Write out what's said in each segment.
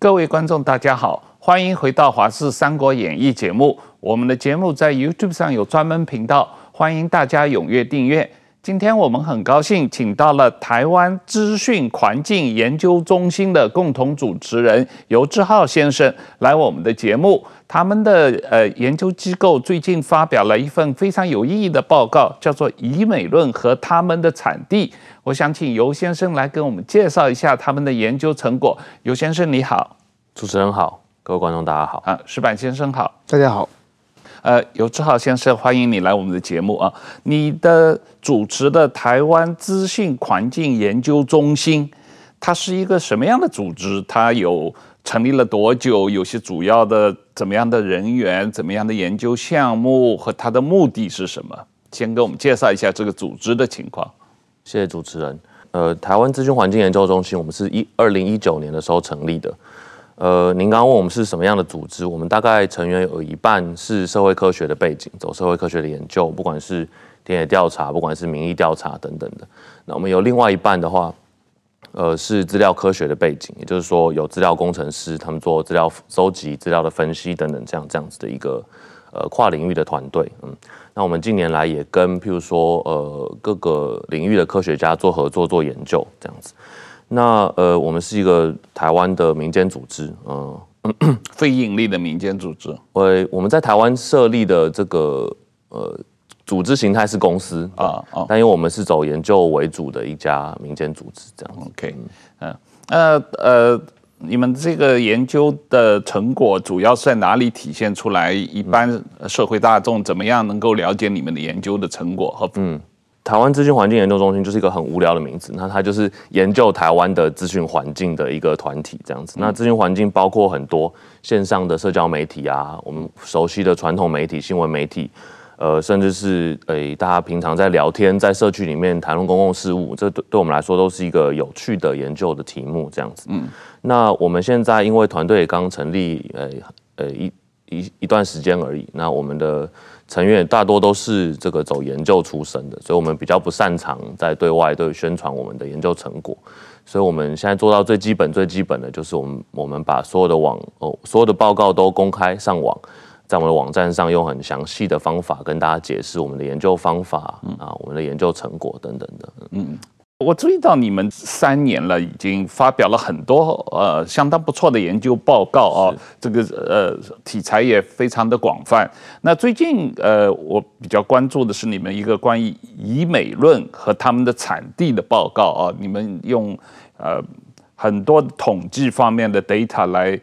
各位观众，大家好，欢迎回到《华视三国演义》节目。我们的节目在 YouTube 上有专门频道，欢迎大家踊跃订阅。今天我们很高兴请到了台湾资讯环境研究中心的共同主持人游志浩先生来我们的节目。他们的呃研究机构最近发表了一份非常有意义的报告，叫做《以美论和他们的产地》。我想请游先生来跟我们介绍一下他们的研究成果。游先生你好，主持人好，各位观众大家好。啊，石板先生好，大家好。呃，游志浩先生，欢迎你来我们的节目啊。你的主持的台湾资讯环境研究中心，它是一个什么样的组织？它有成立了多久？有些主要的怎么样的人员？怎么样的研究项目？和它的目的是什么？先给我们介绍一下这个组织的情况。谢谢主持人。呃，台湾资讯环境研究中心，我们是一二零一九年的时候成立的。呃，您刚刚问我们是什么样的组织？我们大概成员有一半是社会科学的背景，走社会科学的研究，不管是田野调查，不管是民意调查等等的。那我们有另外一半的话，呃，是资料科学的背景，也就是说有资料工程师，他们做资料搜集、资料的分析等等这样这样子的一个呃跨领域的团队，嗯。那我们近年来也跟譬如说呃各个领域的科学家做合作做研究这样子。那呃我们是一个台湾的民间组织，嗯、呃，非营利的民间组织。我我们在台湾设立的这个呃组织形态是公司啊，哦、但因为我们是走研究为主的一家民间组织这样子。OK，嗯，呃呃。你们这个研究的成果主要是在哪里体现出来？一般社会大众怎么样能够了解你们的研究的成果和？嗯，台湾资讯环境研究中心就是一个很无聊的名字，那它就是研究台湾的资讯环境的一个团体这样子。那资讯环境包括很多线上的社交媒体啊，我们熟悉的传统媒体、新闻媒体。呃，甚至是诶、欸，大家平常在聊天，在社区里面谈论公共事务，这对对我们来说都是一个有趣的研究的题目，这样子。嗯，那我们现在因为团队也刚成立，呃呃一一一段时间而已。那我们的成员大多都是这个走研究出身的，所以我们比较不擅长在对外对宣传我们的研究成果。所以我们现在做到最基本最基本的就是我们我们把所有的网哦所有的报告都公开上网。在我们的网站上，用很详细的方法跟大家解释我们的研究方法、嗯、啊，我们的研究成果等等的。嗯，我注意到你们三年了，已经发表了很多呃相当不错的研究报告啊，这个呃题材也非常的广泛。那最近呃，我比较关注的是你们一个关于以美论和他们的产地的报告啊，你们用呃很多统计方面的 data 来。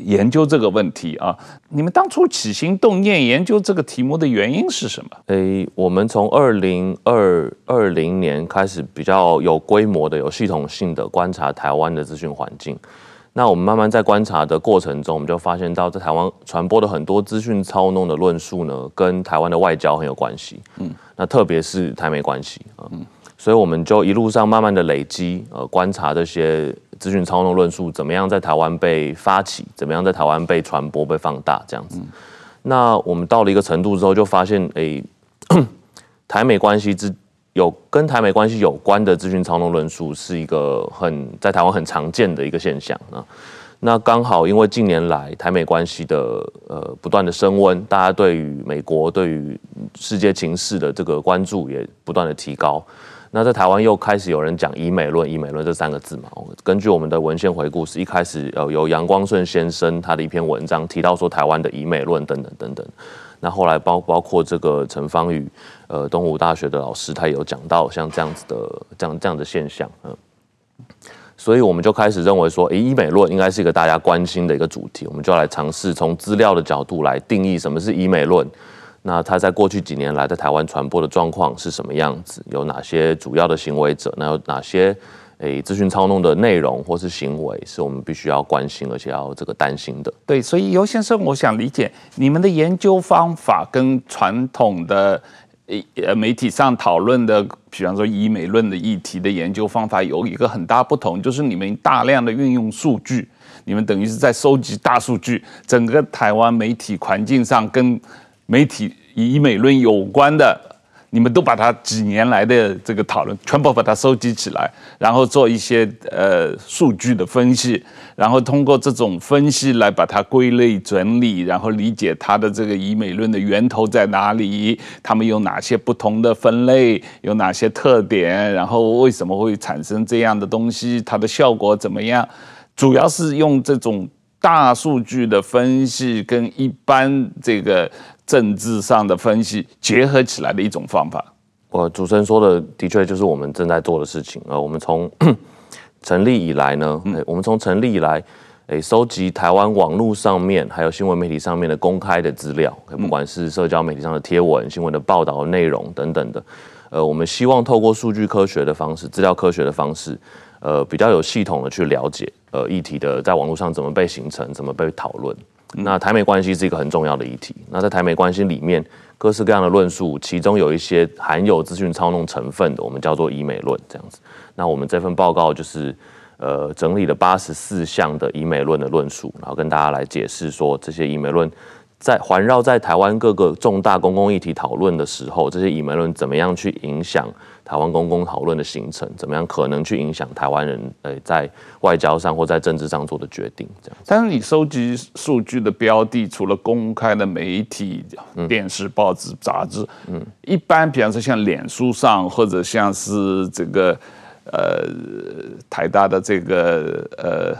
研究这个问题啊，你们当初起心动念研究这个题目的原因是什么？诶，我们从二零二二零年开始比较有规模的、有系统性的观察台湾的资讯环境。那我们慢慢在观察的过程中，我们就发现到在台湾传播的很多资讯操弄的论述呢，跟台湾的外交很有关系。嗯，那特别是台美关系啊。嗯。所以我们就一路上慢慢的累积，呃，观察这些资讯操弄论述怎么样在台湾被发起，怎么样在台湾被传播、被放大这样子。那我们到了一个程度之后，就发现，诶、台美关系之有跟台美关系有关的资讯操弄论述，是一个很在台湾很常见的一个现象啊。那刚好因为近年来台美关系的呃不断的升温，大家对于美国对于世界情势的这个关注也不断的提高。那在台湾又开始有人讲“医美论”，“医美论”这三个字嘛。根据我们的文献回顾，是一开始呃由杨光顺先生他的一篇文章提到说台湾的“医美论”等等等等。那后来包包括这个陈芳宇，呃，东吴大学的老师，他也有讲到像这样子的这样这样的现象，嗯。所以我们就开始认为说，诶，医美论应该是一个大家关心的一个主题，我们就来尝试从资料的角度来定义什么是医美论。那他在过去几年来在台湾传播的状况是什么样子？有哪些主要的行为者？那有哪些诶资讯操弄的内容或是行为是我们必须要关心而且要这个担心的？对，所以尤先生，我想理解你们的研究方法跟传统的呃媒体上讨论的，比方说医美论的议题的研究方法有一个很大不同，就是你们大量的运用数据，你们等于是在收集大数据，整个台湾媒体环境上跟。媒体以美论有关的你们都把它几年来的这个讨论全部把它收集起来，然后做一些呃数据的分析，然后通过这种分析来把它归类整理，然后理解它的这个以美论的源头在哪里，它们有哪些不同的分类，有哪些特点，然后为什么会产生这样的东西，它的效果怎么样？主要是用这种大数据的分析跟一般这个政治上的分析结合起来的一种方法。我主持人说的的确就是我们正在做的事情。呃，我们从 成立以来呢，我们从成立以来，诶，收集台湾网络上面还有新闻媒体上面的公开的资料，不管是社交媒体上的贴文、新闻的报道的内容等等的。呃，我们希望透过数据科学的方式、资料科学的方式，呃，比较有系统的去了解呃议题的在网络上怎么被形成、怎么被讨论。那台美关系是一个很重要的议题。那在台美关系里面，各式各样的论述，其中有一些含有资讯操弄成分的，我们叫做以美论这样子。那我们这份报告就是呃整理了八十四项的以美论的论述，然后跟大家来解释说这些以美论。在环绕在台湾各个重大公共议题讨论的时候，这些医美论怎么样去影响台湾公共讨论的形成？怎么样可能去影响台湾人呃在外交上或在政治上做的决定？这样。但是你收集数据的标的，除了公开的媒体、电视、报纸、杂志，嗯，一般比方说像脸书上，或者像是这个呃台大的这个呃。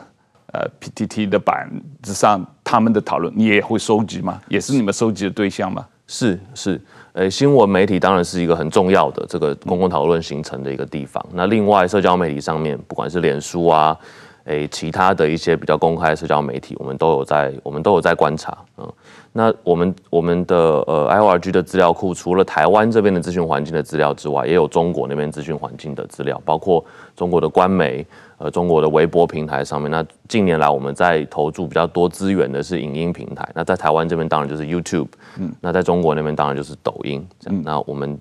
呃，PTT 的板子上他们的讨论，你也会收集吗？也是你们收集的对象吗？是是，呃，新闻媒体当然是一个很重要的这个公共讨论形成的一个地方。那另外，社交媒体上面，不管是脸书啊，诶，其他的一些比较公开的社交媒体，我们都有在，我们都有在观察，嗯。那我们我们的呃 IORG 的资料库，除了台湾这边的资讯环境的资料之外，也有中国那边资讯环境的资料，包括中国的官媒，呃，中国的微博平台上面。那近年来我们在投注比较多资源的是影音平台。那在台湾这边当然就是 YouTube，嗯，那在中国那边当然就是抖音。嗯，那我们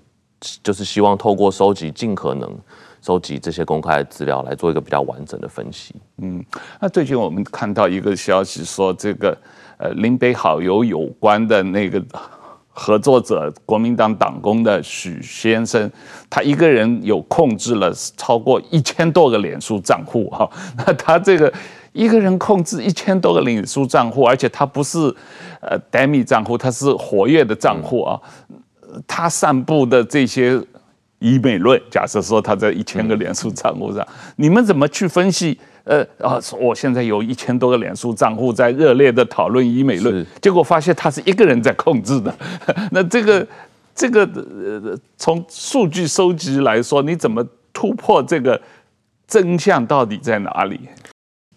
就是希望透过收集尽可能收集这些公开的资料，来做一个比较完整的分析。嗯，那最近我们看到一个消息说这个。呃，林北好友有关的那个合作者，国民党党工的许先生，他一个人有控制了超过一千多个脸书账户哈。那他这个一个人控制一千多个脸书账户，而且他不是呃 dummy 账户，他是活跃的账户啊。他散布的这些医美论，假设说他在一千个脸书账户上，你们怎么去分析？呃啊，我现在有一千多个脸书账户在热烈的讨论医美论，结果发现他是一个人在控制的。那这个这个呃，从数据收集来说，你怎么突破这个真相到底在哪里？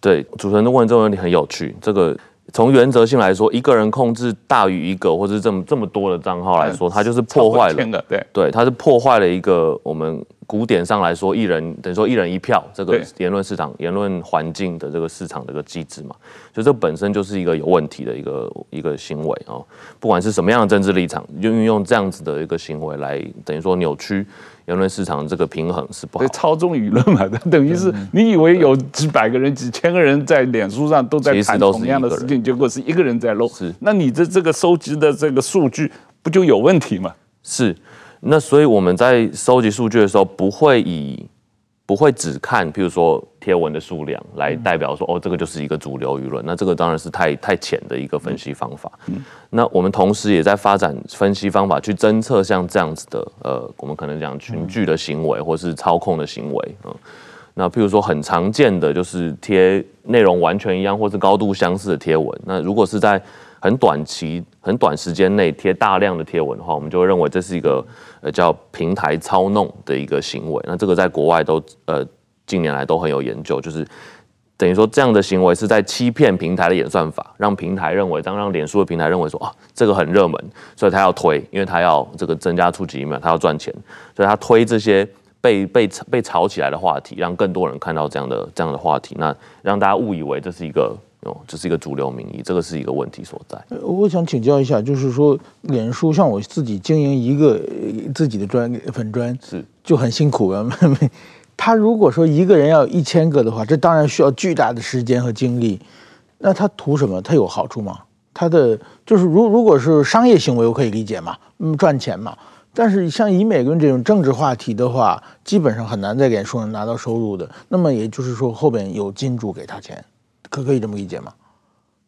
对，主持人的问这个问题很有趣。这个从原则性来说，一个人控制大于一个或者是这么这么多的账号来说，它就是破坏了。对对，他是破坏了一个我们。古典上来说，一人等于说一人一票，这个言论市场、言论环境的这个市场的一个机制嘛，所以这本身就是一个有问题的一个一个行为哦。不管是什么样的政治立场，就运用这样子的一个行为来等于说扭曲言论市场的这个平衡是不好。操纵舆论嘛，等于是你以为有几百个人、几千个人在脸书上都在谈同样的事情，结果是一个人在漏。是，那你的这个收集的这个数据不就有问题吗？是。那所以我们在收集数据的时候，不会以不会只看，譬如说贴文的数量来代表说，哦，这个就是一个主流舆论。那这个当然是太太浅的一个分析方法。那我们同时也在发展分析方法，去侦测像这样子的，呃，我们可能讲群聚的行为，或是操控的行为。嗯，那譬如说很常见的就是贴内容完全一样，或是高度相似的贴文。那如果是在很短期、很短时间内贴大量的贴文的话，我们就会认为这是一个呃叫平台操弄的一个行为。那这个在国外都呃近年来都很有研究，就是等于说这样的行为是在欺骗平台的演算法，让平台认为，当让脸书的平台认为说啊这个很热门，所以他要推，因为他要这个增加触及率，他要赚钱，所以他推这些被被被炒起来的话题，让更多人看到这样的这样的话题，那让大家误以为这是一个。哦，这是一个主流民意，这个是一个问题所在。我想请教一下，就是说，脸书像我自己经营一个自己的专粉专，是就很辛苦啊。他如果说一个人要一千个的话，这当然需要巨大的时间和精力。那他图什么？他有好处吗？他的就是如如果是商业行为，我可以理解嘛，嗯，赚钱嘛。但是像以美论这种政治话题的话，基本上很难在脸书上拿到收入的。那么也就是说，后边有金主给他钱，可可以这么理解吗？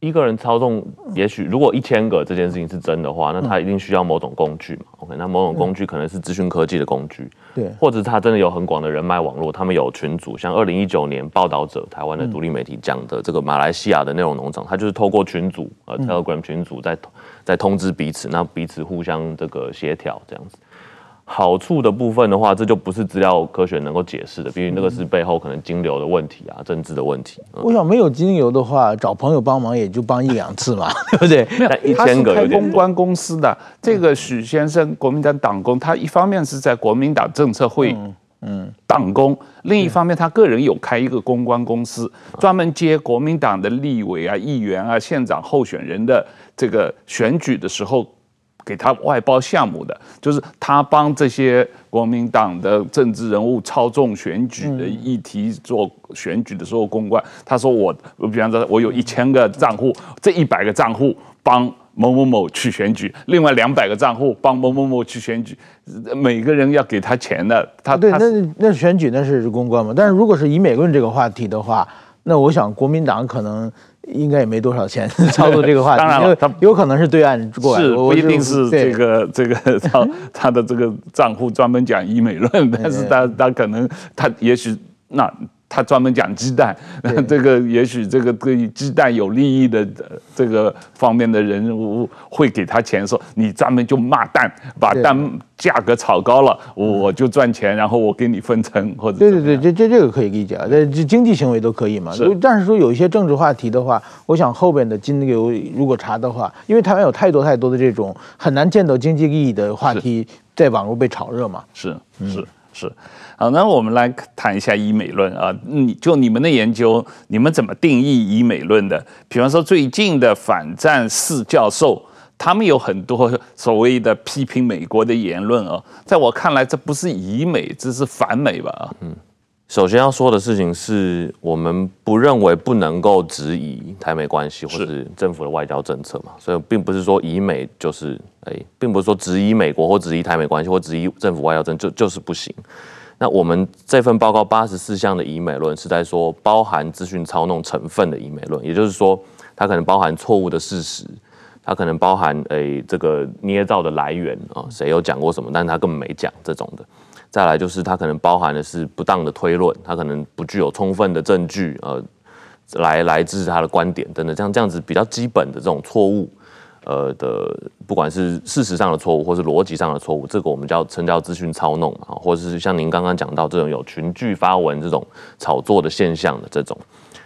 一个人操纵，也许如果一千个这件事情是真的话，那他一定需要某种工具嘛。OK，那某种工具可能是资讯科技的工具，对，或者他真的有很广的人脉网络，他们有群组，像二零一九年报道者台湾的独立媒体讲的这个马来西亚的内容农场，他就是透过群组呃 Telegram 群组在在通知彼此，那彼此互相这个协调这样子。好处的部分的话，这就不是资料科学能够解释的，毕竟那个是背后可能金流的问题啊，政治的问题。嗯、我想没有金流的话，找朋友帮忙也就帮一两次嘛，对不对？没有，一千个他是开公关公司的这个许先生，国民党党工，他一方面是在国民党政策会，嗯，党工，另一方面他个人有开一个公关公司，专门接国民党的立委啊、议员啊、县长候选人的这个选举的时候。给他外包项目的，就是他帮这些国民党的政治人物操纵选举的议题，做选举的时候公关。他说我，我比方说，我有一千个账户，这一百个账户帮某某某去选举，另外两百个账户帮某某某去选举，每个人要给他钱的。他对，那那选举那是公关嘛？但是如果是以美论这个话题的话，那我想国民党可能。应该也没多少钱 操作这个话题，当然了，他有可能是对岸过来，是不一定是这个这个 他他的这个账户专门讲医美论，但是他他可能他也许那。他专门讲鸡蛋，这个也许这个对鸡蛋有利益的这个方面的人物会给他钱，说你专门就骂蛋，把蛋价格炒高了，我就赚钱，然后我给你分成或者。对对对，这这这个可以理解啊，这经济行为都可以嘛。是。但是说有一些政治话题的话，我想后边的金流如果查的话，因为台湾有太多太多的这种很难见到经济利益的话题在网络被炒热嘛。是是是。好，那我们来谈一下以美论啊。你就你们的研究，你们怎么定义以美论的？比方说最近的反战四教授，他们有很多所谓的批评美国的言论啊。在我看来，这不是以美，这是反美吧？嗯，首先要说的事情是我们不认为不能够质疑台美关系或是政府的外交政策嘛，所以并不是说以美就是哎，并不是说质疑美国或质疑台美关系或质疑政府外交政策就就是不行。那我们这份报告八十四项的以美论是在说包含资讯操弄成分的以美论，也就是说，它可能包含错误的事实，它可能包含诶这个捏造的来源啊，谁有讲过什么，但是他根本没讲这种的。再来就是它可能包含的是不当的推论，它可能不具有充分的证据呃来来支持他的观点等等，像这样子比较基本的这种错误。呃的，不管是事实上的错误，或是逻辑上的错误，这个我们叫称叫资讯操弄啊，或者是像您刚刚讲到这种有群聚发文这种炒作的现象的这种，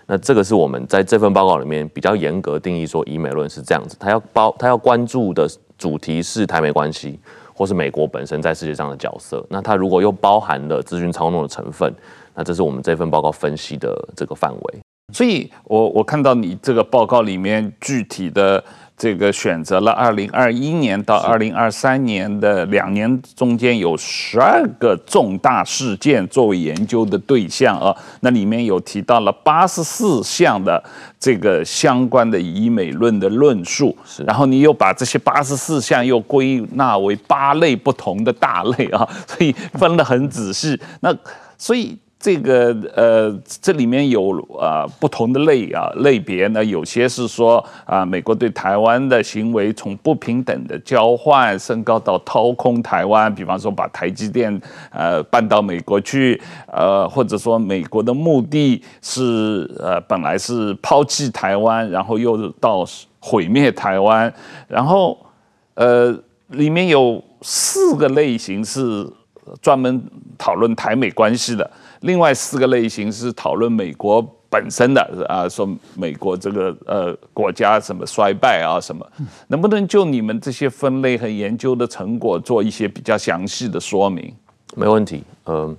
那这个是我们在这份报告里面比较严格定义说，以美论是这样子，他要包他要关注的主题是台美关系，或是美国本身在世界上的角色，那他如果又包含了资讯操弄的成分，那这是我们这份报告分析的这个范围。所以我我看到你这个报告里面具体的。这个选择了二零二一年到二零二三年的两年中间有十二个重大事件作为研究的对象啊，那里面有提到了八十四项的这个相关的以美论的论述，然后你又把这些八十四项又归纳为八类不同的大类啊，所以分得很仔细，那所以。这个呃，这里面有啊、呃、不同的类啊类别呢，有些是说啊、美国对台湾的行为从不平等的交换升高到掏空台湾，比方说把台积电呃搬到美国去，呃或者说美国的目的是呃本来是抛弃台湾，然后又到毁灭台湾，然后呃里面有四个类型是专门讨论台美关系的。另外四个类型是讨论美国本身的啊，说美国这个呃国家什么衰败啊什么，能不能就你们这些分类和研究的成果做一些比较详细的说明？没问题，呃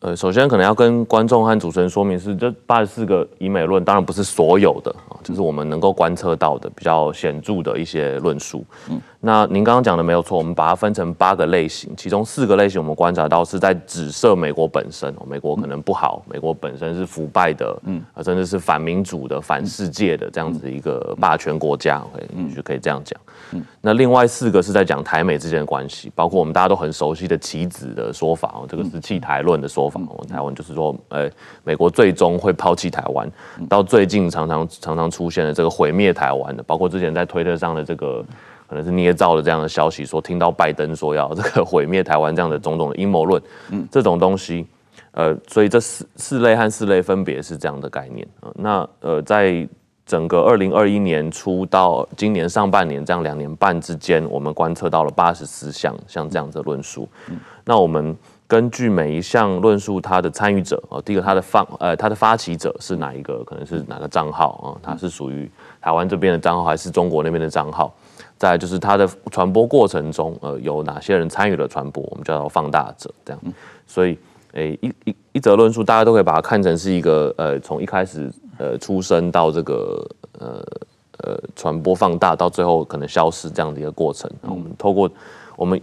呃，首先可能要跟观众和主持人说明是，这八十四个以美论当然不是所有的啊，就是我们能够观测到的比较显著的一些论述。嗯，那您刚刚讲的没有错，我们把它分成八个类型，其中四个类型我们观察到是在指涉美国本身，美国可能不好，美国本身是腐败的，嗯，甚至是反民主的、反世界的这样子一个霸权国家，嗯，就可以这样讲。嗯，那另外四个是在讲台美之间的关系，包括我们大家都很熟悉的棋子的说法哦，这个是弃台论的说法哦，台湾就是说，呃，美国最终会抛弃台湾，到最近常常常常出现的这个毁灭台湾的，包括之前在推特上的这个。可能是捏造的这样的消息，说听到拜登说要这个毁灭台湾这样的种种的阴谋论，嗯，这种东西，呃，所以这四四类和四类分别是这样的概念啊。那呃，在整个二零二一年初到今年上半年这样两年半之间，我们观测到了八十四项像这样的论述。嗯，那我们根据每一项论述，它的参与者啊，第一个它的放呃它的发起者是哪一个？可能是哪个账号啊？它是属于台湾这边的账号，还是中国那边的账号？在就是它的传播过程中，呃，有哪些人参与了传播，我们叫做放大者，这样。所以，诶、一一一则论述，大家都可以把它看成是一个，呃，从一开始，呃，出生到这个，呃，呃，传播放大到最后可能消失这样的一个过程。那我们透过我们。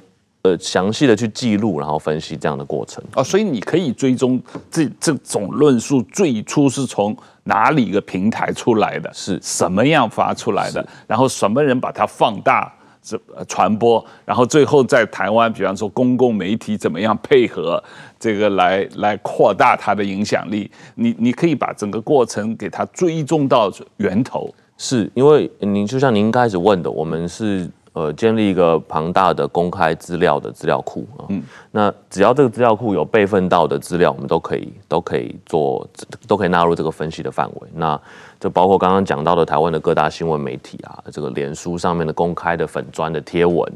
呃，详细的去记录，然后分析这样的过程。啊，所以你可以追踪这这种论述最初是从哪里一个平台出来的，是。什么样发出来的，然后什么人把它放大这传播，然后最后在台湾，比方说公共媒体怎么样配合这个来来扩大它的影响力，你你可以把整个过程给它追踪到源头，是因为您就像您开始问的，我们是。呃，建立一个庞大的公开资料的资料库啊，嗯，那只要这个资料库有备份到的资料，我们都可以都可以做，都可以纳入这个分析的范围。那就包括刚刚讲到的台湾的各大新闻媒体啊，这个脸书上面的公开的粉砖的贴文。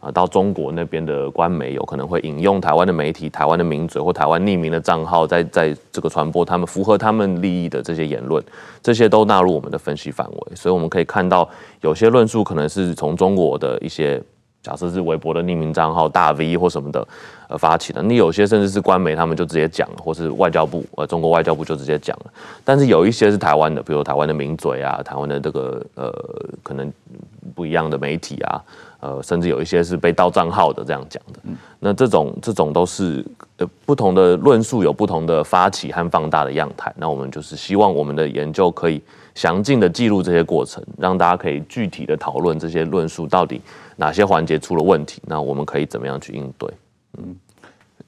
啊，到中国那边的官媒有可能会引用台湾的媒体、台湾的名嘴或台湾匿名的账号，在在这个传播他们符合他们利益的这些言论，这些都纳入我们的分析范围。所以我们可以看到，有些论述可能是从中国的一些假设是微博的匿名账号大 V 或什么的呃发起的，你有些甚至是官媒他们就直接讲，或是外交部呃中国外交部就直接讲了。但是有一些是台湾的，比如台湾的名嘴啊，台湾的这个呃可能不一样的媒体啊。呃，甚至有一些是被盗账号的这样讲的，那这种这种都是呃不同的论述，有不同的发起和放大的样态。那我们就是希望我们的研究可以详尽的记录这些过程，让大家可以具体的讨论这些论述到底哪些环节出了问题，那我们可以怎么样去应对？嗯，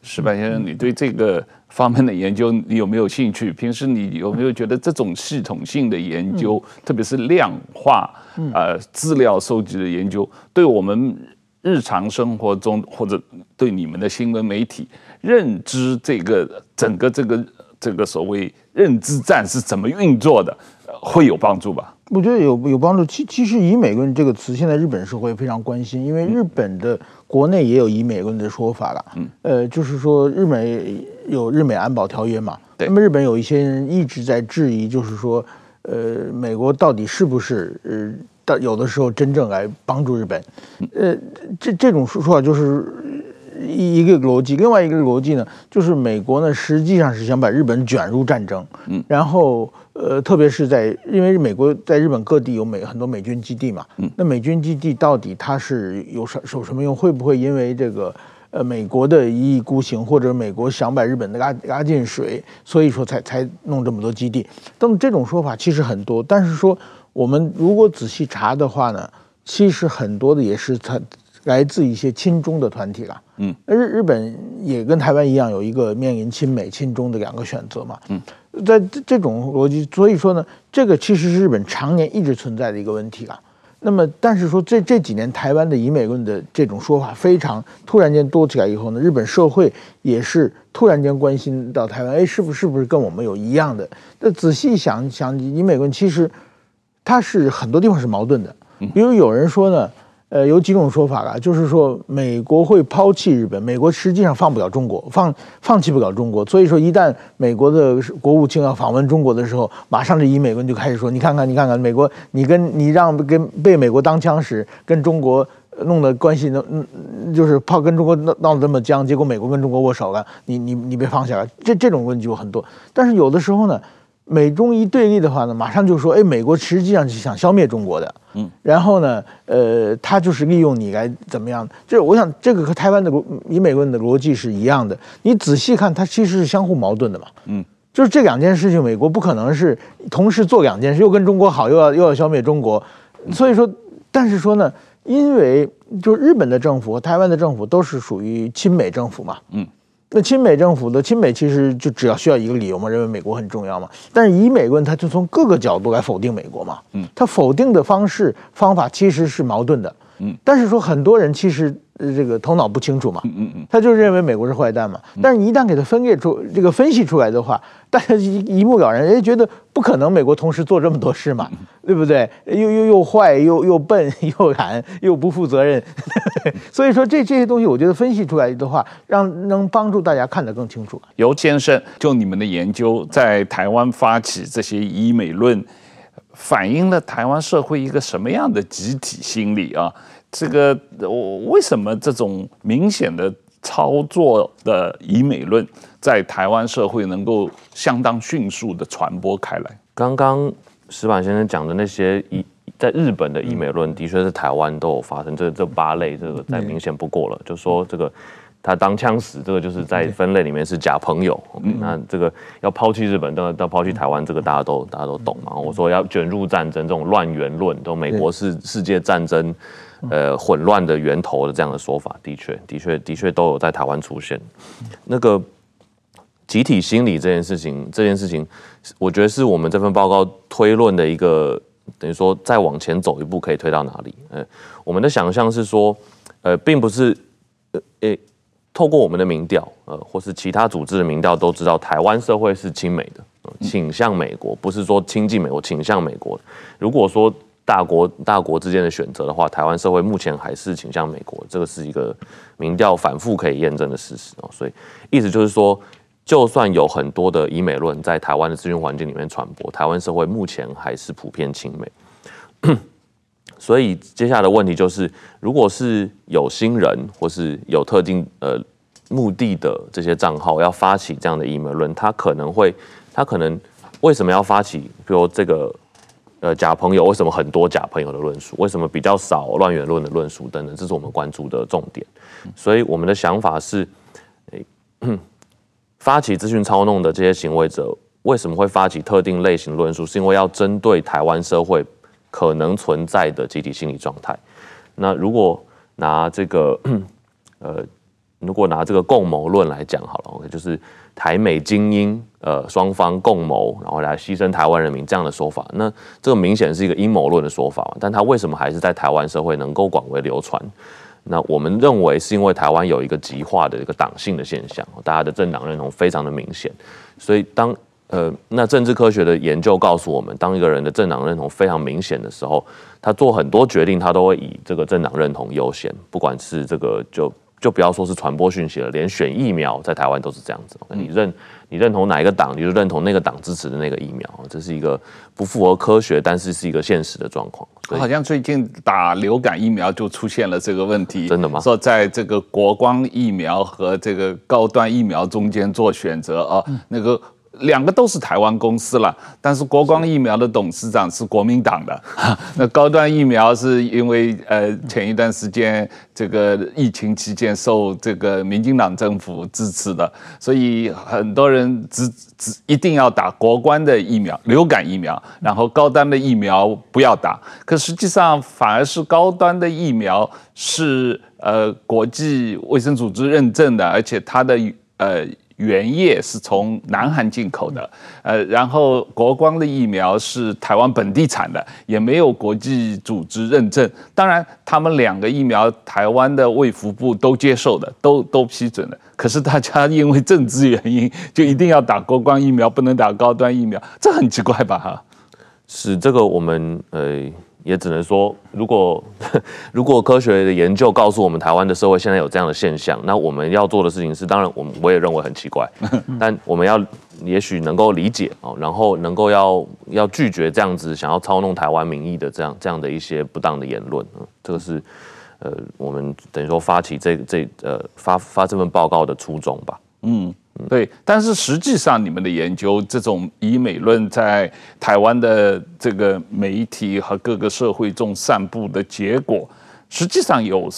石板先生，你对这个方面的研究你有没有兴趣？平时你有没有觉得这种系统性的研究，嗯、特别是量化？呃，资料收集的研究，对我们日常生活中或者对你们的新闻媒体认知这个整个这个这个所谓认知战是怎么运作的，会有帮助吧？我觉得有有帮助。其其实以美论这个词，现在日本社会非常关心，因为日本的国内也有以美论的说法了。嗯，呃，就是说日美有日美安保条约嘛，对。那么日本有一些人一直在质疑，就是说。呃，美国到底是不是呃，到有的时候真正来帮助日本？呃，这这种说法就是一一个逻辑。另外一个逻辑呢，就是美国呢实际上是想把日本卷入战争。嗯，然后呃，特别是在因为美国在日本各地有美很多美军基地嘛。嗯，那美军基地到底它是有什有什么用？会不会因为这个？呃，美国的一意孤行，或者美国想把日本的拉拉进水，所以说才才弄这么多基地。那么这种说法其实很多，但是说我们如果仔细查的话呢，其实很多的也是它来自一些亲中的团体了。嗯，日日本也跟台湾一样，有一个面临亲美亲中的两个选择嘛。嗯，在这这种逻辑，所以说呢，这个其实是日本常年一直存在的一个问题了。那么，但是说这这几年台湾的以美论的这种说法非常突然间多起来以后呢，日本社会也是突然间关心到台湾，哎，是不是是不是跟我们有一样的？那仔细想想，以美论其实它是很多地方是矛盾的，比如有人说呢。呃，有几种说法啦，就是说美国会抛弃日本，美国实际上放不了中国，放放弃不了中国，所以说一旦美国的国务卿要访问中国的时候，马上这以美国人就开始说，你看看，你看看，美国，你跟你让跟被美国当枪使，跟中国弄的关系，嗯，就是怕跟中国闹闹得这么僵，结果美国跟中国握手了，你你你别放下了，这这种问题有很多，但是有的时候呢。美中一对立的话呢，马上就说，哎，美国实际上是想消灭中国的，嗯，然后呢，呃，他就是利用你来怎么样？这我想这个和台湾的逻以美国人的逻辑是一样的。你仔细看，它其实是相互矛盾的嘛，嗯，就是这两件事情，美国不可能是同时做两件事，又跟中国好，又要又要消灭中国，所以说，但是说呢，因为就日本的政府和台湾的政府都是属于亲美政府嘛，嗯。那亲美政府的亲美其实就只要需要一个理由嘛，认为美国很重要嘛。但是以美论，他就从各个角度来否定美国嘛。嗯，他否定的方式方法其实是矛盾的。嗯，但是说很多人其实。这个头脑不清楚嘛，嗯嗯，他就认为美国是坏蛋嘛，但是你一旦给他分裂出这个分析出来的话，大家一一目了然，人家觉得不可能美国同时做这么多事嘛，对不对？又又又坏又又笨 又懒又不负责任，所以说这这些东西，我觉得分析出来的话，让能帮助大家看得更清楚。尤先生，就你们的研究，在台湾发起这些以美论，反映了台湾社会一个什么样的集体心理啊？这个我为什么这种明显的操作的以美论在台湾社会能够相当迅速的传播开来？刚刚石板先生讲的那些以在日本的以美论，的确是台湾都有发生。这这八类，这个再明显不过了。就说这个他当枪使，这个就是在分类里面是假朋友。那这个要抛弃日本，要要抛弃台湾，这个大家都大家都懂嘛。我说要卷入战争，这种乱源论，都美国是世界战争。呃，混乱的源头的这样的说法，的确，的确，的确都有在台湾出现。那个集体心理这件事情，这件事情，我觉得是我们这份报告推论的一个，等于说再往前走一步可以推到哪里？呃，我们的想象是说，呃，并不是，呃，诶，透过我们的民调，呃，或是其他组织的民调都知道，台湾社会是亲美的，倾向美国，不是说亲近美国，倾向美国。如果说大国大国之间的选择的话，台湾社会目前还是倾向美国，这个是一个民调反复可以验证的事实哦。所以意思就是说，就算有很多的以美论在台湾的资讯环境里面传播，台湾社会目前还是普遍亲美。所以接下来的问题就是，如果是有心人或是有特定呃目的的这些账号要发起这样的以美论，他可能会，他可能为什么要发起？比如这个。呃，假朋友为什么很多假朋友的论述？为什么比较少乱源论的论述等等？这是我们关注的重点。所以我们的想法是，诶，发起资讯操弄的这些行为者为什么会发起特定类型论述？是因为要针对台湾社会可能存在的集体心理状态。那如果拿这个，呃，如果拿这个共谋论来讲好了，OK，就是。台美精英，呃，双方共谋，然后来牺牲台湾人民这样的说法，那这个明显是一个阴谋论的说法。但他为什么还是在台湾社会能够广为流传？那我们认为是因为台湾有一个极化的一个党性的现象，大家的政党认同非常的明显。所以当呃，那政治科学的研究告诉我们，当一个人的政党认同非常明显的时候，他做很多决定，他都会以这个政党认同优先，不管是这个就。就不要说是传播讯息了，连选疫苗在台湾都是这样子。你认你认同哪一个党，你就认同那个党支持的那个疫苗，这是一个不符合科学，但是是一个现实的状况。好像最近打流感疫苗就出现了这个问题，真的吗？说在这个国光疫苗和这个高端疫苗中间做选择啊，那个。两个都是台湾公司了，但是国光疫苗的董事长是国民党的，那高端疫苗是因为呃前一段时间这个疫情期间受这个民进党政府支持的，所以很多人只只一定要打国光的疫苗，流感疫苗，然后高端的疫苗不要打。可实际上反而是高端的疫苗是呃国际卫生组织认证的，而且它的呃。原液是从南韩进口的，呃，然后国光的疫苗是台湾本地产的，也没有国际组织认证。当然，他们两个疫苗，台湾的卫福部都接受的，都都批准的。可是大家因为政治原因，就一定要打国光疫苗，不能打高端疫苗，这很奇怪吧？哈，是这个，我们呃。也只能说，如果 如果科学的研究告诉我们台湾的社会现在有这样的现象，那我们要做的事情是，当然我们我也认为很奇怪，但我们要也许能够理解哦，然后能够要要拒绝这样子想要操弄台湾民意的这样这样的一些不当的言论，嗯这个是呃我们等于说发起这这呃发发这份报告的初衷吧。嗯。对，但是实际上你们的研究这种以美论在台湾的这个媒体和各个社会中散布的结果，实际上有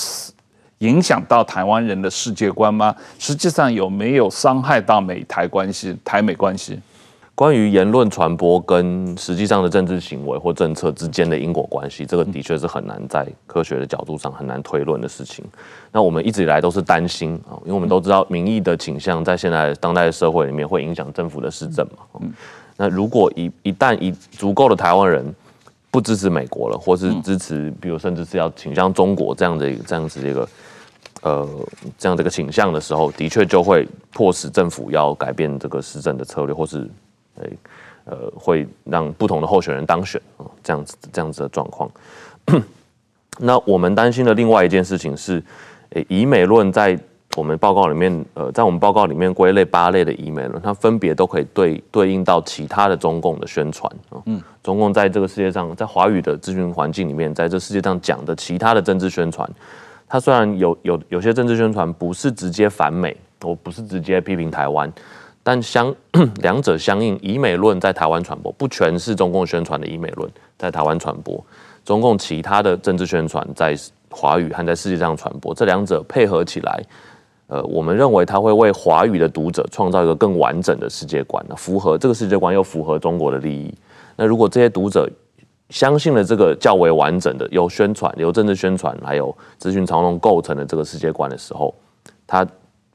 影响到台湾人的世界观吗？实际上有没有伤害到美台关系、台美关系？关于言论传播跟实际上的政治行为或政策之间的因果关系，这个的确是很难在科学的角度上很难推论的事情。那我们一直以来都是担心啊，因为我们都知道民意的倾向在现在当代的社会里面会影响政府的施政嘛。那如果一一旦一足够的台湾人不支持美国了，或是支持，比如甚至是要倾向中国这样的这样子的一个呃这样的一个倾向的时候，的确就会迫使政府要改变这个施政的策略，或是。诶，呃，会让不同的候选人当选啊，这样子这样子的状况。那我们担心的另外一件事情是，诶，以美论在我们报告里面，呃，在我们报告里面归类八类的以美论，它分别都可以对对应到其他的中共的宣传啊。嗯，中共在这个世界上，在华语的资讯环境里面，在这世界上讲的其他的政治宣传，它虽然有有有些政治宣传不是直接反美，我不是直接批评台湾。但相 两者相应，以美论在台湾传播，不全是中共宣传的以美论在台湾传播，中共其他的政治宣传在华语和在世界上传播，这两者配合起来，呃，我们认为它会为华语的读者创造一个更完整的世界观，符合这个世界观又符合中国的利益。那如果这些读者相信了这个较为完整的由宣传、由政治宣传还有资讯操弄构成的这个世界观的时候，他。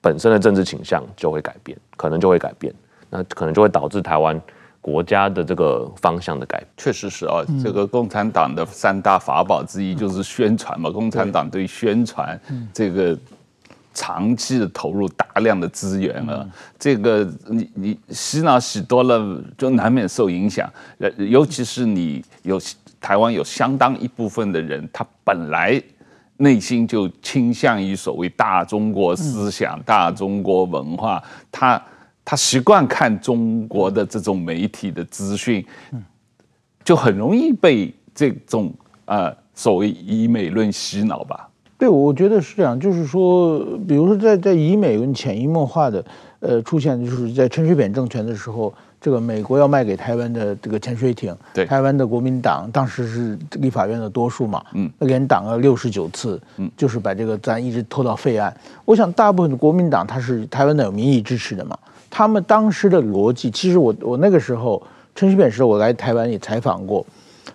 本身的政治倾向就会改变，可能就会改变，那可能就会导致台湾国家的这个方向的改变。确实是啊，这个共产党的三大法宝之一就是宣传嘛。共产党对宣传这个长期的投入大量的资源啊，这个你你洗脑洗多了，就难免受影响。尤其是你有台湾有相当一部分的人，他本来。内心就倾向于所谓大中国思想、大中国文化，他他习惯看中国的这种媒体的资讯，就很容易被这种呃所谓以美论洗脑吧？对，我觉得是这样，就是说，比如说在在以美论潜移默化的呃出现，就是在陈水扁政权的时候。这个美国要卖给台湾的这个潜水艇，对台湾的国民党当时是立法院的多数嘛，嗯，连挡了六十九次，嗯，就是把这个咱一直拖到废案。我想大部分的国民党他是台湾的有民意支持的嘛，他们当时的逻辑，其实我我那个时候陈水扁时候我来台湾也采访过，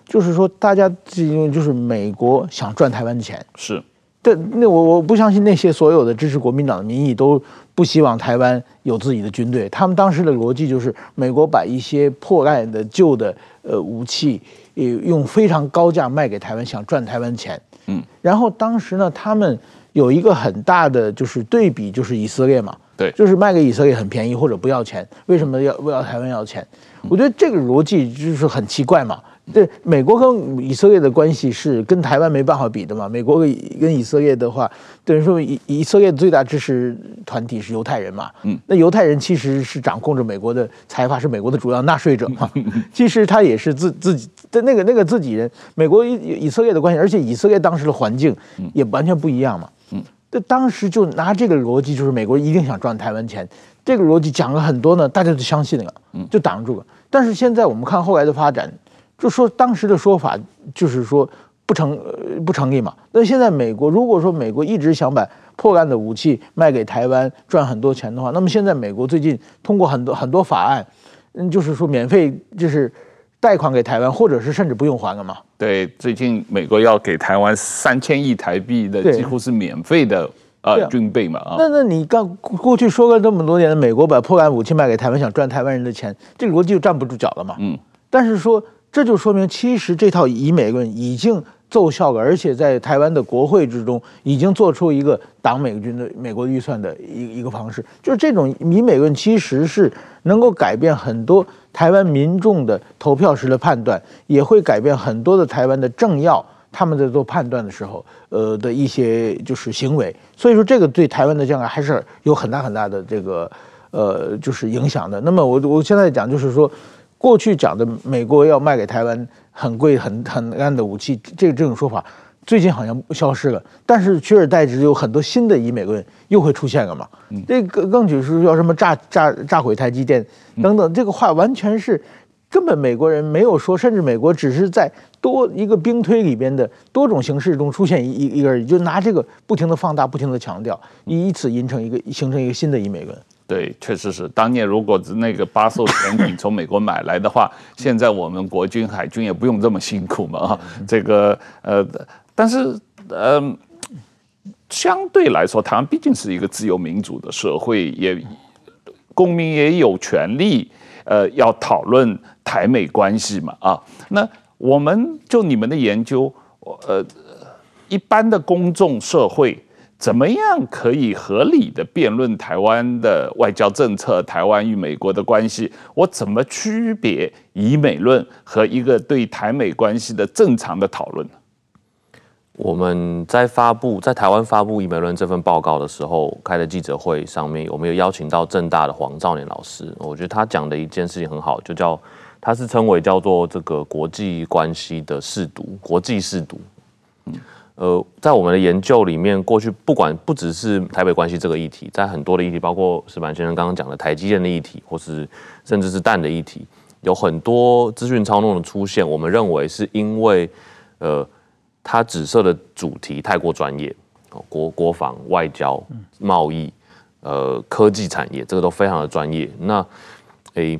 就是说大家因为就是美国想赚台湾的钱，是。对，那我我不相信那些所有的支持国民党的民意都不希望台湾有自己的军队。他们当时的逻辑就是，美国把一些破烂的旧的呃武器，呃用非常高价卖给台湾，想赚台湾钱。嗯，然后当时呢，他们有一个很大的就是对比，就是以色列嘛，对，就是卖给以色列很便宜或者不要钱，为什么要不要台湾要钱？我觉得这个逻辑就是很奇怪嘛。对，美国跟以色列的关系是跟台湾没办法比的嘛。美国跟以色列的话，等于说以以色列的最大支持团体是犹太人嘛。嗯，那犹太人其实是掌控着美国的财阀，是美国的主要纳税者嘛。其实他也是自自己的那个那个自己人。美国以以色列的关系，而且以色列当时的环境也完全不一样嘛。嗯，这当时就拿这个逻辑，就是美国一定想赚台湾钱，这个逻辑讲了很多呢，大家都相信了，就挡住了。但是现在我们看后来的发展。就说当时的说法就是说不成不成立嘛。那现在美国如果说美国一直想把破烂的武器卖给台湾赚很多钱的话，那么现在美国最近通过很多很多法案，嗯，就是说免费就是贷款给台湾，或者是甚至不用还了嘛。对，最近美国要给台湾三千亿台币的几乎是免费的呃军备嘛啊。那那你刚过去说了这么多年的美国把破烂武器卖给台湾，想赚台湾人的钱，这个逻辑就站不住脚了嘛。嗯，但是说。这就说明，其实这套以美论已经奏效了，而且在台湾的国会之中已经做出一个挡美军的美国预算的一一个方式。就是这种以美论，其实是能够改变很多台湾民众的投票时的判断，也会改变很多的台湾的政要他们在做判断的时候，呃的一些就是行为。所以说，这个对台湾的将来还是有很大很大的这个呃就是影响的。那么我我现在讲就是说。过去讲的美国要卖给台湾很贵很很烂的武器，这个这种说法，最近好像消失了，但是取而代之有很多新的以美论又会出现了嘛？嗯、这个更就是要什么炸炸炸毁台积电等等，这个话完全是根本美国人没有说，甚至美国只是在多一个兵推里边的多种形式中出现一一个而已，就拿这个不停的放大，不停的强调，以此形成一个形成一个新的以美论。对，确实是。当年如果那个八艘潜艇从美国买来的话，现在我们国军海军也不用这么辛苦嘛啊。这个呃，但是嗯、呃，相对来说，台湾毕竟是一个自由民主的社会，也公民也有权利呃要讨论台美关系嘛啊。那我们就你们的研究，呃，一般的公众社会。怎么样可以合理的辩论台湾的外交政策、台湾与美国的关系？我怎么区别以美论和一个对台美关系的正常的讨论？我们在发布在台湾发布以美论这份报告的时候，开的记者会上面，我们有邀请到政大的黄兆年老师。我觉得他讲的一件事情很好，就叫他是称为叫做这个国际关系的试读，国际试读。嗯。呃，在我们的研究里面，过去不管不只是台北关系这个议题，在很多的议题，包括石板先生刚刚讲的台积电的议题，或是甚至是蛋的议题，有很多资讯操弄的出现。我们认为是因为，呃，它紫色的主题太过专业，国国防、外交、贸易、呃，科技产业，这个都非常的专业。那，诶。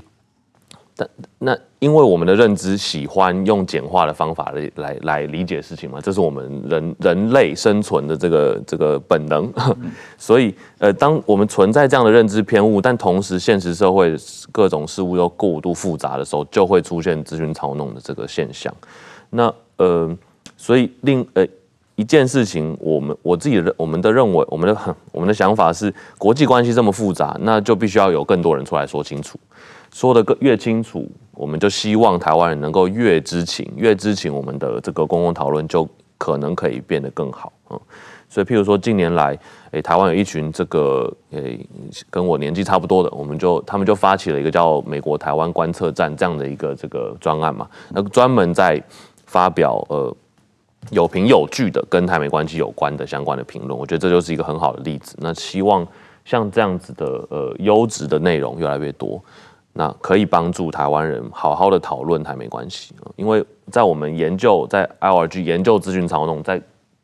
但那因为我们的认知喜欢用简化的方法来来来理解事情嘛，这是我们人人类生存的这个这个本能，所以呃，当我们存在这样的认知偏误，但同时现实社会各种事物又过度复杂的时候，就会出现资讯操弄的这个现象。那呃，所以另呃一件事情，我们我自己的我们的认为，我们的 我们的想法是，国际关系这么复杂，那就必须要有更多人出来说清楚。说得更越清楚，我们就希望台湾人能够越知情，越知情，我们的这个公共讨论就可能可以变得更好。嗯，所以譬如说近年来，诶，台湾有一群这个诶跟我年纪差不多的，我们就他们就发起了一个叫“美国台湾观测站”这样的一个这个专案嘛，那专门在发表呃有凭有据的跟台美关系有关的相关的评论，我觉得这就是一个很好的例子。那希望像这样子的呃优质的内容越来越多。那可以帮助台湾人好好的讨论台美关系，因为在我们研究在 IORG 研究资讯操弄，在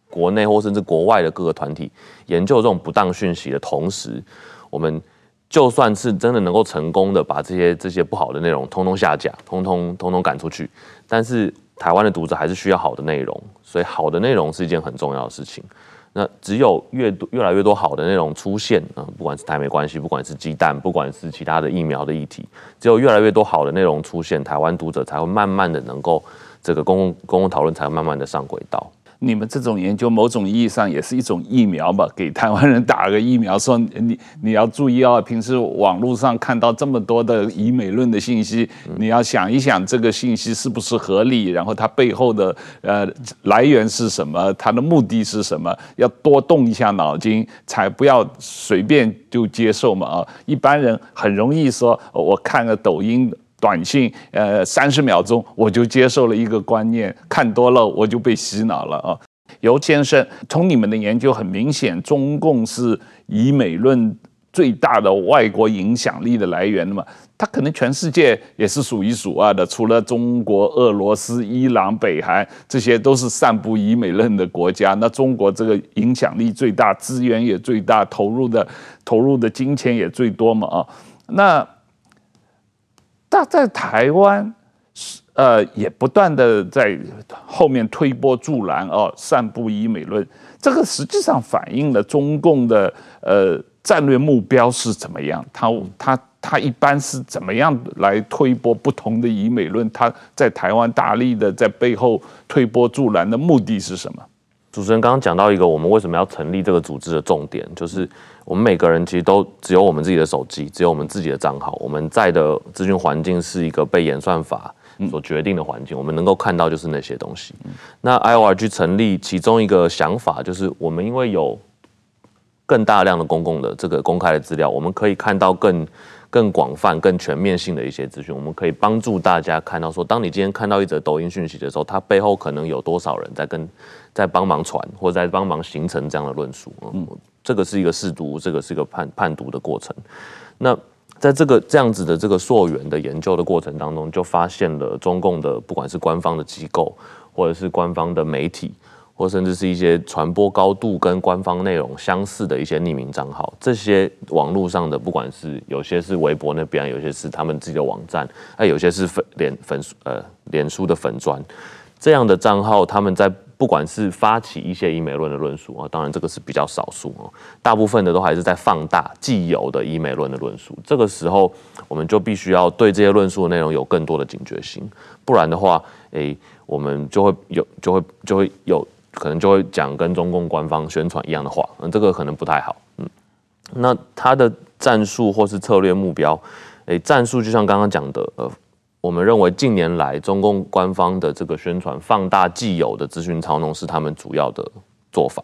国内或甚至国外的各个团体研究这种不当讯息的同时，我们就算是真的能够成功的把这些这些不好的内容通通下架，通通通通赶出去，但是台湾的读者还是需要好的内容，所以好的内容是一件很重要的事情。那只有越多越来越多好的内容出现啊，不管是台美关系，不管是鸡蛋，不管是其他的疫苗的议题，只有越来越多好的内容出现，台湾读者才会慢慢的能够这个公共公共讨论才会慢慢的上轨道。你们这种研究，某种意义上也是一种疫苗吧？给台湾人打个疫苗，说你你要注意哦，平时网络上看到这么多的以美论的信息，你要想一想这个信息是不是合理，然后它背后的呃来源是什么，它的目的是什么，要多动一下脑筋，才不要随便就接受嘛啊！一般人很容易说，我看个抖音。短信，呃，三十秒钟我就接受了一个观念，看多了我就被洗脑了啊。尤先生，从你们的研究很明显，中共是以美论最大的外国影响力的来源嘛，它可能全世界也是数一数二的，除了中国、俄罗斯、伊朗、北韩，这些都是散布以美论的国家。那中国这个影响力最大，资源也最大，投入的投入的金钱也最多嘛啊，那。但在台湾是，呃，也不断的在后面推波助澜哦，散布以美论。这个实际上反映了中共的呃战略目标是怎么样？他他他一般是怎么样来推波不同的以美论？他在台湾大力的在背后推波助澜的目的是什么？主持人刚刚讲到一个我们为什么要成立这个组织的重点，就是。我们每个人其实都只有我们自己的手机，只有我们自己的账号。我们在的资讯环境是一个被演算法所决定的环境，我们能够看到就是那些东西。那 IORG 成立其中一个想法就是，我们因为有更大量的公共的这个公开的资料，我们可以看到更更广泛、更全面性的一些资讯。我们可以帮助大家看到说，当你今天看到一则抖音讯息的时候，它背后可能有多少人在跟在帮忙传，或者在帮忙形成这样的论述。嗯，这个是一个试读，这个是一个判判读的过程。那在这个这样子的这个溯源的研究的过程当中，就发现了中共的不管是官方的机构，或者是官方的媒体。或甚至是一些传播高度跟官方内容相似的一些匿名账号，这些网络上的，不管是有些是微博那边，有些是他们自己的网站，哎，有些是粉脸粉呃脸书的粉砖，这样的账号，他们在 不管是发起一些医美论的论述啊，当然这个是比较少数哦，大部分的都还是在放大既有的医美论的论述。这个时候，我们就必须要对这些论述的内容有更多的警觉性，不然的话，哎，我们就会有就会就会有。可能就会讲跟中共官方宣传一样的话，嗯，这个可能不太好，嗯，那他的战术或是策略目标，诶，战术就像刚刚讲的，呃，我们认为近年来中共官方的这个宣传放大既有的资讯操弄是他们主要的做法，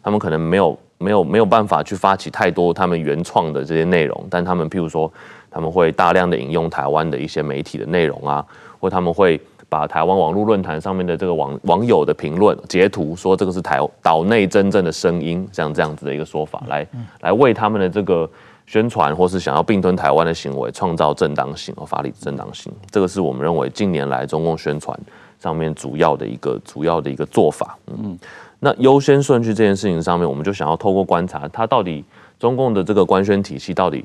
他们可能没有没有没有办法去发起太多他们原创的这些内容，但他们譬如说他们会大量的引用台湾的一些媒体的内容啊，或他们会。把台湾网络论坛上面的这个网网友的评论截图，说这个是台岛内真正的声音，像这样子的一个说法，来来为他们的这个宣传或是想要并吞台湾的行为创造正当性和法理正当性。这个是我们认为近年来中共宣传上面主要的一个主要的一个做法。嗯，那优先顺序这件事情上面，我们就想要透过观察，它到底中共的这个官宣体系到底。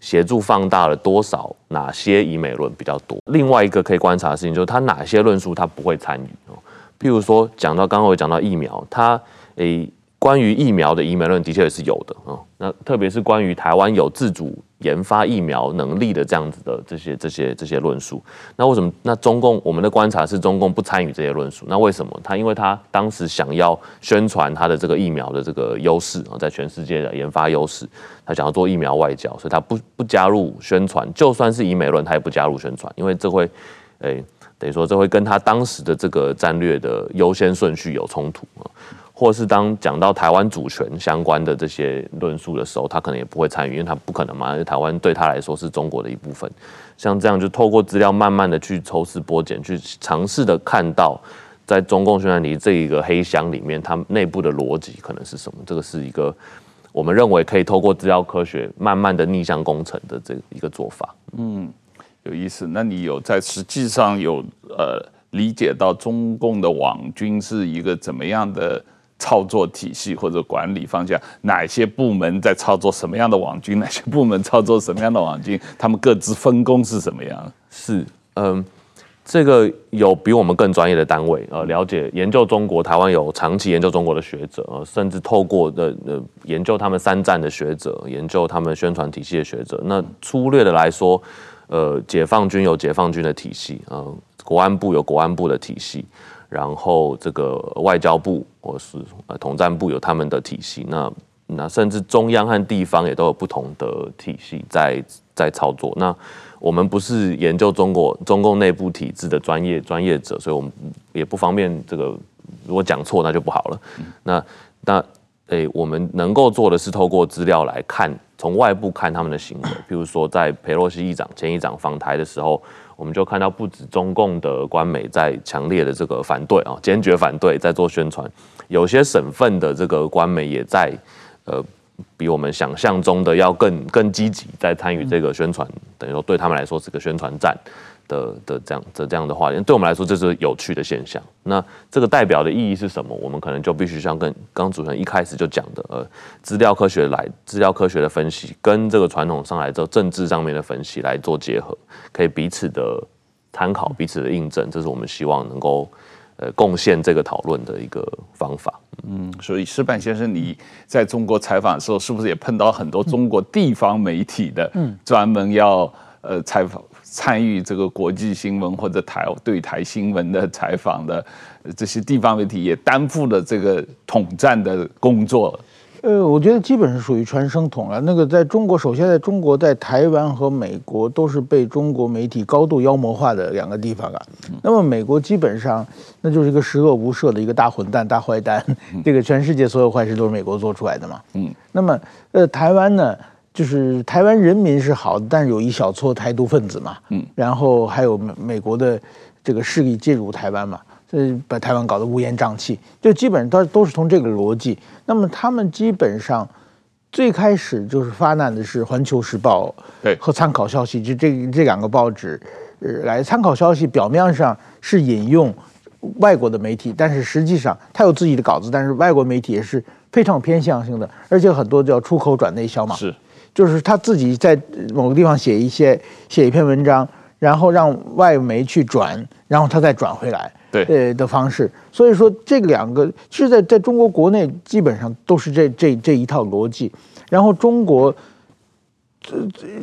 协助放大了多少？哪些以美论比较多？另外一个可以观察的事情就是，他哪些论述他不会参与哦。譬如说，讲到刚刚我讲到疫苗，他诶。关于疫苗的医美论的确也是有的啊，那特别是关于台湾有自主研发疫苗能力的这样子的这些这些这些论述，那为什么那中共我们的观察是中共不参与这些论述？那为什么？他因为他当时想要宣传他的这个疫苗的这个优势啊，在全世界的研发优势，他想要做疫苗外交，所以他不不加入宣传，就算是医美论，他也不加入宣传，因为这会诶等于说这会跟他当时的这个战略的优先顺序有冲突啊。或是当讲到台湾主权相关的这些论述的时候，他可能也不会参与，因为他不可能嘛，因为台湾对他来说是中国的一部分。像这样，就透过资料慢慢的去抽丝剥茧，去尝试的看到，在中共宣传里这一个黑箱里面，它内部的逻辑可能是什么？这个是一个我们认为可以透过资料科学慢慢的逆向工程的这一个做法。嗯，有意思。那你有在实际上有呃理解到中共的网军是一个怎么样的？操作体系或者管理方向，哪些部门在操作什么样的网军？哪些部门操作什么样的网军？他们各自分工是什么样？是，嗯，这个有比我们更专业的单位，呃，了解研究中国，台湾有长期研究中国的学者，呃，甚至透过的呃研究他们三战的学者，研究他们宣传体系的学者。那粗略的来说，呃，解放军有解放军的体系，呃，国安部有国安部的体系。然后这个外交部或是呃统战部有他们的体系，那那甚至中央和地方也都有不同的体系在在操作。那我们不是研究中国中共内部体制的专业专业者，所以我们也不方便这个，如果讲错那就不好了。那那诶，我们能够做的是透过资料来看，从外部看他们的行为，比如说在佩洛西议长前议长访台的时候。我们就看到，不止中共的官媒在强烈的这个反对啊，坚决反对，在做宣传。有些省份的这个官媒也在，呃，比我们想象中的要更更积极，在参与这个宣传，等于说对他们来说是个宣传战。的的这样的这样的话，对我们来说这是有趣的现象。那这个代表的意义是什么？我们可能就必须像跟刚主持人一开始就讲的，呃，资料科学来资料科学的分析，跟这个传统上来之后政治上面的分析来做结合，可以彼此的参考，彼此的印证。这是我们希望能够呃贡献这个讨论的一个方法。嗯，所以石板先生，你在中国采访的时候，是不是也碰到很多中国地方媒体的，嗯，专门要呃采访？参与这个国际新闻或者台对台新闻的采访的这些地方媒体也担负了这个统战的工作。呃，我觉得基本是属于传声筒了。那个在中国，首先在中国，在台湾和美国都是被中国媒体高度妖魔化的两个地方啊。那么美国基本上那就是一个十恶不赦的一个大混蛋、大坏蛋。这个全世界所有坏事都是美国做出来的嘛。嗯。那么呃，台湾呢？就是台湾人民是好的，但是有一小撮台独分子嘛，嗯，然后还有美美国的这个势力介入台湾嘛，所以把台湾搞得乌烟瘴气，就基本上都都是从这个逻辑。那么他们基本上最开始就是发难的是《环球时报》对和《参考消息》，就这这两个报纸来。《参考消息》表面上是引用外国的媒体，但是实际上他有自己的稿子，但是外国媒体也是非常偏向性的，而且很多叫出口转内销嘛。是。就是他自己在某个地方写一些写一篇文章，然后让外媒去转，然后他再转回来，对呃的方式。所以说这两个是在在中国国内基本上都是这这这一套逻辑。然后中国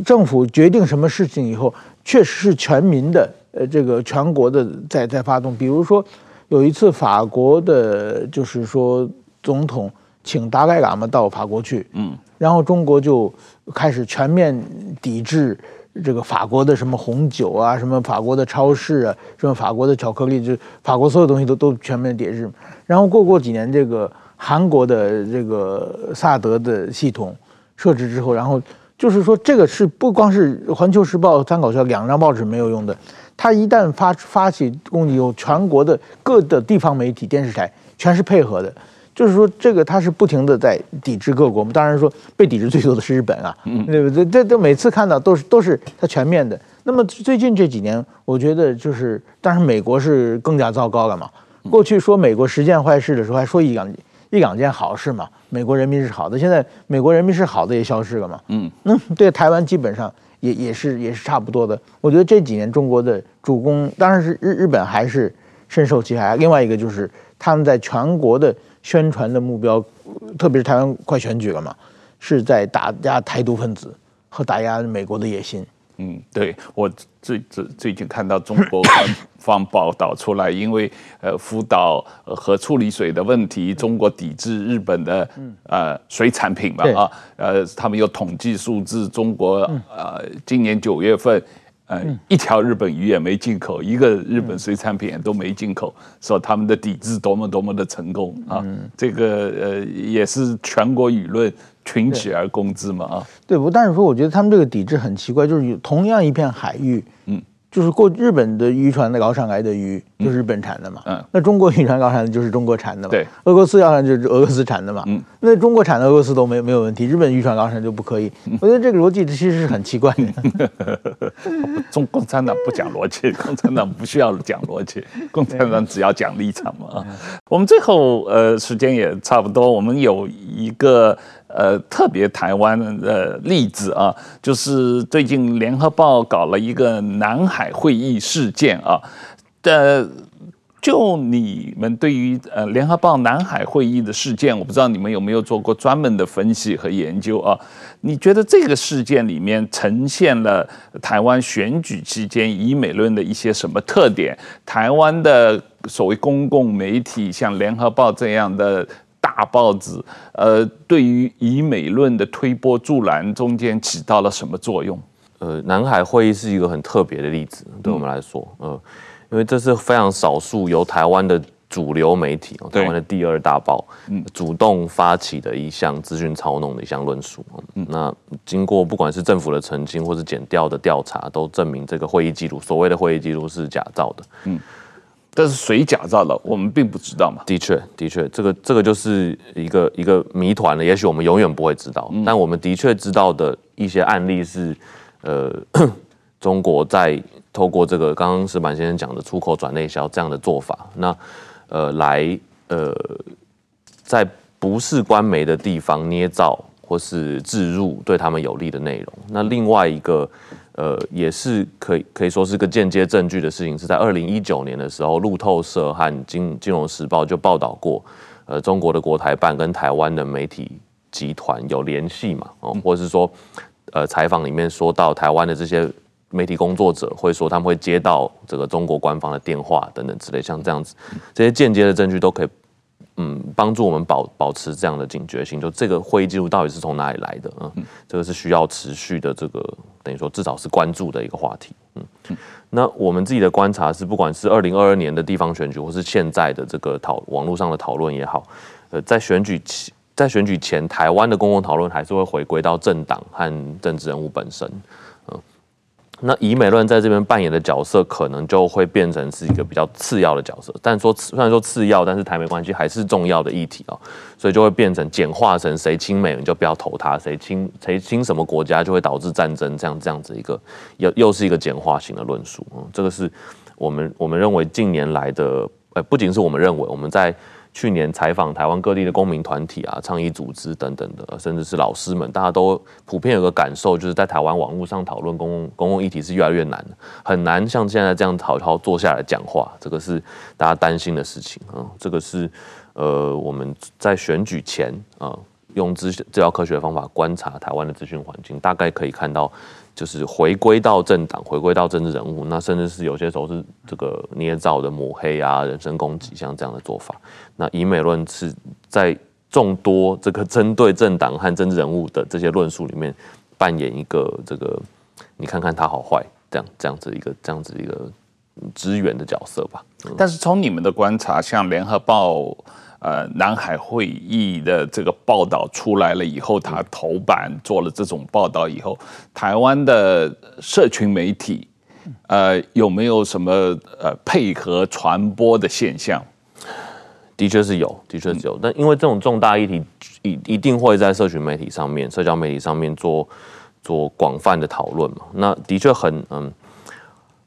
政府决定什么事情以后，确实是全民的呃这个全国的在在发动。比如说有一次法国的，就是说总统请达赖喇嘛到法国去，嗯。然后中国就开始全面抵制这个法国的什么红酒啊，什么法国的超市啊，什么法国的巧克力，就法国所有东西都都全面抵制。然后过过几年，这个韩国的这个萨德的系统设置之后，然后就是说这个是不光是《环球时报》参考消息两张报纸没有用的，它一旦发发起攻击以后，全国的各的地方媒体、电视台全是配合的。就是说，这个他是不停的在抵制各国。我们当然说被抵制最多的是日本啊，对不对？这这每次看到都是都是他全面的。那么最近这几年，我觉得就是，当然美国是更加糟糕了嘛。过去说美国十件坏事的时候，还说一两一两件好事嘛，美国人民是好的。现在美国人民是好的也消失了嘛。嗯，那对台湾基本上也也是也是差不多的。我觉得这几年中国的主攻，当然是日日本还是深受其害。另外一个就是他们在全国的。宣传的目标，特别是台湾快选举了嘛，是在打压台独分子和打压美国的野心。嗯，对，我最最最近看到中国官方报道出来，因为呃福岛核处理水的问题，中国抵制日本的呃水产品嘛啊，呃他们有统计数字，中国呃今年九月份。呃，一条日本鱼也没进口，一个日本水产品都没进口，说他们的抵制多么多么的成功啊！这个呃也是全国舆论群起而攻之嘛啊！对，不但是说，我觉得他们这个抵制很奇怪，就是同样一片海域，嗯。就是过日本的渔船的捞上来的鱼，就是日本产的嘛。嗯，那中国渔船捞上来的就是中国产的嘛。对，俄罗斯要上就是俄罗斯产的嘛。嗯，那中国产的俄罗斯都没没有问题，日本渔船捞上来就不可以。我觉得这个逻辑其实是很奇怪的。中共产党不讲逻辑，共产党不需要讲逻辑，共产党只要讲立场嘛。啊，我们最后呃时间也差不多，我们有一个。呃，特别台湾的例子啊，就是最近联合报搞了一个南海会议事件啊。的，就你们对于呃联合报南海会议的事件，我不知道你们有没有做过专门的分析和研究啊？你觉得这个事件里面呈现了台湾选举期间以美论的一些什么特点？台湾的所谓公共媒体，像联合报这样的。大报纸，呃，对于以美论的推波助澜，中间起到了什么作用？呃，南海会议是一个很特别的例子，对我们来说，嗯、呃，因为这是非常少数由台湾的主流媒体，台湾的第二大报，嗯，主动发起的一项资讯操弄的一项论述。嗯，那经过不管是政府的澄清，或是检调的调查，都证明这个会议记录，所谓的会议记录是假造的。嗯。但是谁假造了，我们并不知道嘛。的确，的确，这个这个就是一个一个谜团了。也许我们永远不会知道。嗯、但我们的确知道的一些案例是，呃，中国在透过这个刚刚石板先生讲的出口转内销这样的做法，那呃来呃在不是官媒的地方捏造或是置入对他们有利的内容。那另外一个。呃，也是可以可以说是个间接证据的事情，是在二零一九年的时候，路透社和金金融时报就报道过，呃，中国的国台办跟台湾的媒体集团有联系嘛，哦，或者是说，呃，采访里面说到台湾的这些媒体工作者会说他们会接到这个中国官方的电话等等之类，像这样子，这些间接的证据都可以。嗯，帮助我们保保持这样的警觉性，就这个会议记录到底是从哪里来的？嗯，这个是需要持续的，这个等于说至少是关注的一个话题。嗯，那我们自己的观察是，不管是二零二二年的地方选举，或是现在的这个讨网络上的讨论也好，呃，在选举前在选举前，台湾的公共讨论还是会回归到政党和政治人物本身。那以美论在这边扮演的角色，可能就会变成是一个比较次要的角色。但说虽然说次要，但是台美关系还是重要的议题哦，所以就会变成简化成谁亲美你就不要投他，谁亲谁亲什么国家就会导致战争，这样这样子一个又又是一个简化型的论述。嗯，这个是我们我们认为近年来的，呃，不仅是我们认为我们在。去年采访台湾各地的公民团体啊、倡议组织等等的，甚至是老师们，大家都普遍有个感受，就是在台湾网络上讨论公共公共议题是越来越难，很难像现在这样好好坐下来讲话，这个是大家担心的事情啊。这个是呃我们在选举前啊，用资资料科学的方法观察台湾的资讯环境，大概可以看到。就是回归到政党，回归到政治人物，那甚至是有些时候是这个捏造的抹黑啊、人身攻击，像这样的做法。那以美论是在众多这个针对政党和政治人物的这些论述里面，扮演一个这个你看看他好坏这样这样子一个这样子一个支援的角色吧。但是从你们的观察，像联合报。呃，南海会议的这个报道出来了以后，他头版做了这种报道以后，台湾的社群媒体，呃，有没有什么呃配合传播的现象？的确是有，的确是有。但因为这种重大议题，一一定会在社群媒体上面、社交媒体上面做做广泛的讨论嘛。那的确很嗯，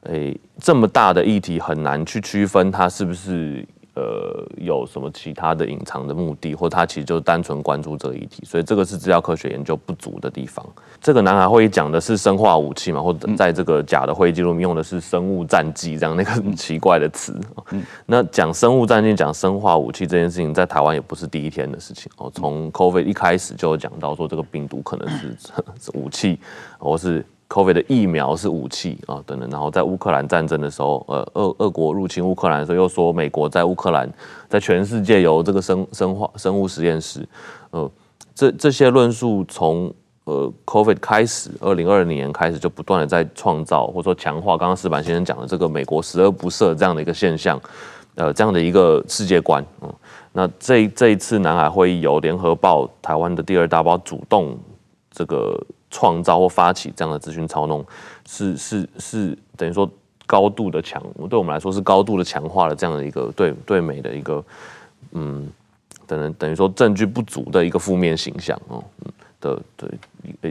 诶，这么大的议题很难去区分它是不是。呃，有什么其他的隐藏的目的，或他其实就单纯关注这个议题，所以这个是资料科学研究不足的地方。这个南海会议讲的是生化武器嘛，或者在这个假的会议记录里用的是生物战剂这样那个很奇怪的词。嗯，那讲生物战剂、讲生化武器这件事情，在台湾也不是第一天的事情哦。从 COVID 一开始就有讲到说，这个病毒可能是是 武器，或是。COVID 的疫苗是武器啊，等等。然后在乌克兰战争的时候，呃，俄俄国入侵乌克兰的时候，又说美国在乌克兰，在全世界有这个生生化生物实验室。呃，这这些论述从呃 COVID 开始，二零二零年开始就不断的在创造或者说强化刚刚石板先生讲的这个美国十恶不赦这样的一个现象，呃，这样的一个世界观。嗯，那这这一次南海会议由联合报台湾的第二大报主动这个。创造或发起这样的资讯操弄，是是是等于说高度的强，对我们来说是高度的强化了这样的一个对对美的一个嗯，等等等于说证据不足的一个负面形象哦，的对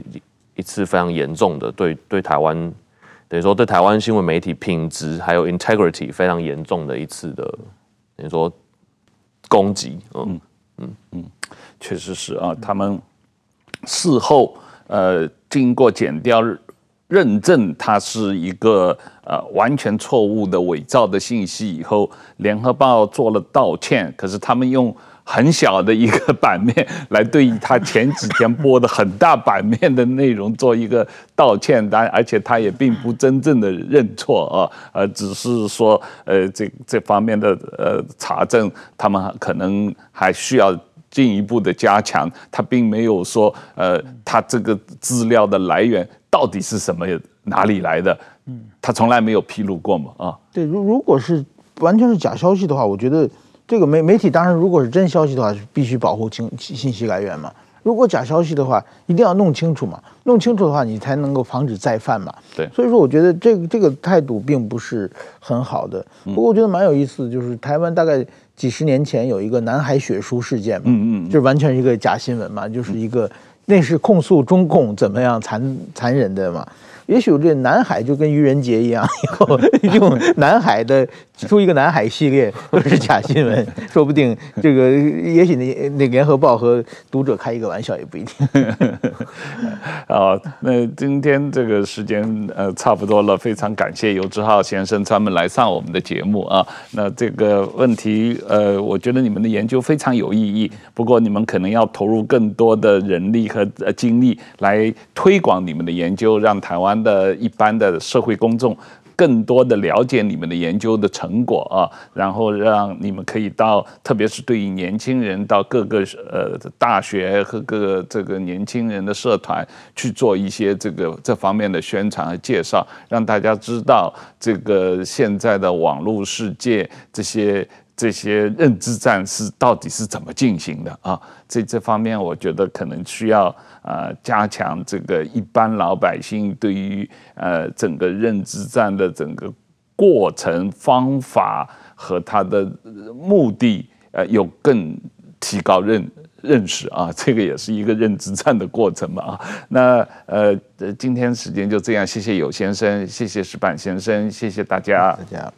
一一次非常严重的对对台湾等于说对台湾新闻媒体品质还有 integrity 非常严重的一次的等于说攻击，嗯嗯嗯，确实是啊，他们事后。呃，经过检调认证，它是一个呃完全错误的伪造的信息以后，联合报做了道歉，可是他们用很小的一个版面来对于他前几天播的很大版面的内容做一个道歉，但而且他也并不真正的认错啊，呃，只是说呃这这方面的呃查证，他们可能还需要。进一步的加强，他并没有说，呃，他这个资料的来源到底是什么，哪里来的？嗯，他从来没有披露过嘛，啊，对，如如果是完全是假消息的话，我觉得这个媒媒体当然，如果是真消息的话，是必须保护清信息来源嘛。如果假消息的话，一定要弄清楚嘛，弄清楚的话，你才能够防止再犯嘛。对，所以说我觉得这个这个态度并不是很好的。不过我觉得蛮有意思的，就是台湾大概。几十年前有一个南海血书事件嘛，嗯嗯，就完全是一个假新闻嘛，就是一个那是控诉中共怎么样残残忍的嘛。也许这南海就跟愚人节一样，以后用南海的出一个南海系列都是假新闻，说不定这个也许那那联合报和读者开一个玩笑也不一定。好，那今天这个时间呃差不多了，非常感谢游志浩先生专门来上我们的节目啊。那这个问题呃，我觉得你们的研究非常有意义，不过你们可能要投入更多的人力和呃精力来推广你们的研究，让台湾。的一般的社会公众更多的了解你们的研究的成果啊，然后让你们可以到，特别是对于年轻人，到各个呃大学和各个这个年轻人的社团去做一些这个这方面的宣传和介绍，让大家知道这个现在的网络世界这些。这些认知战是到底是怎么进行的啊？这这方面，我觉得可能需要呃加强这个一般老百姓对于呃整个认知战的整个过程方法和它的目的呃有更提高认认识啊，这个也是一个认知战的过程嘛啊。那呃今天时间就这样，谢谢有先生，谢谢石板先生，谢谢大家，大家。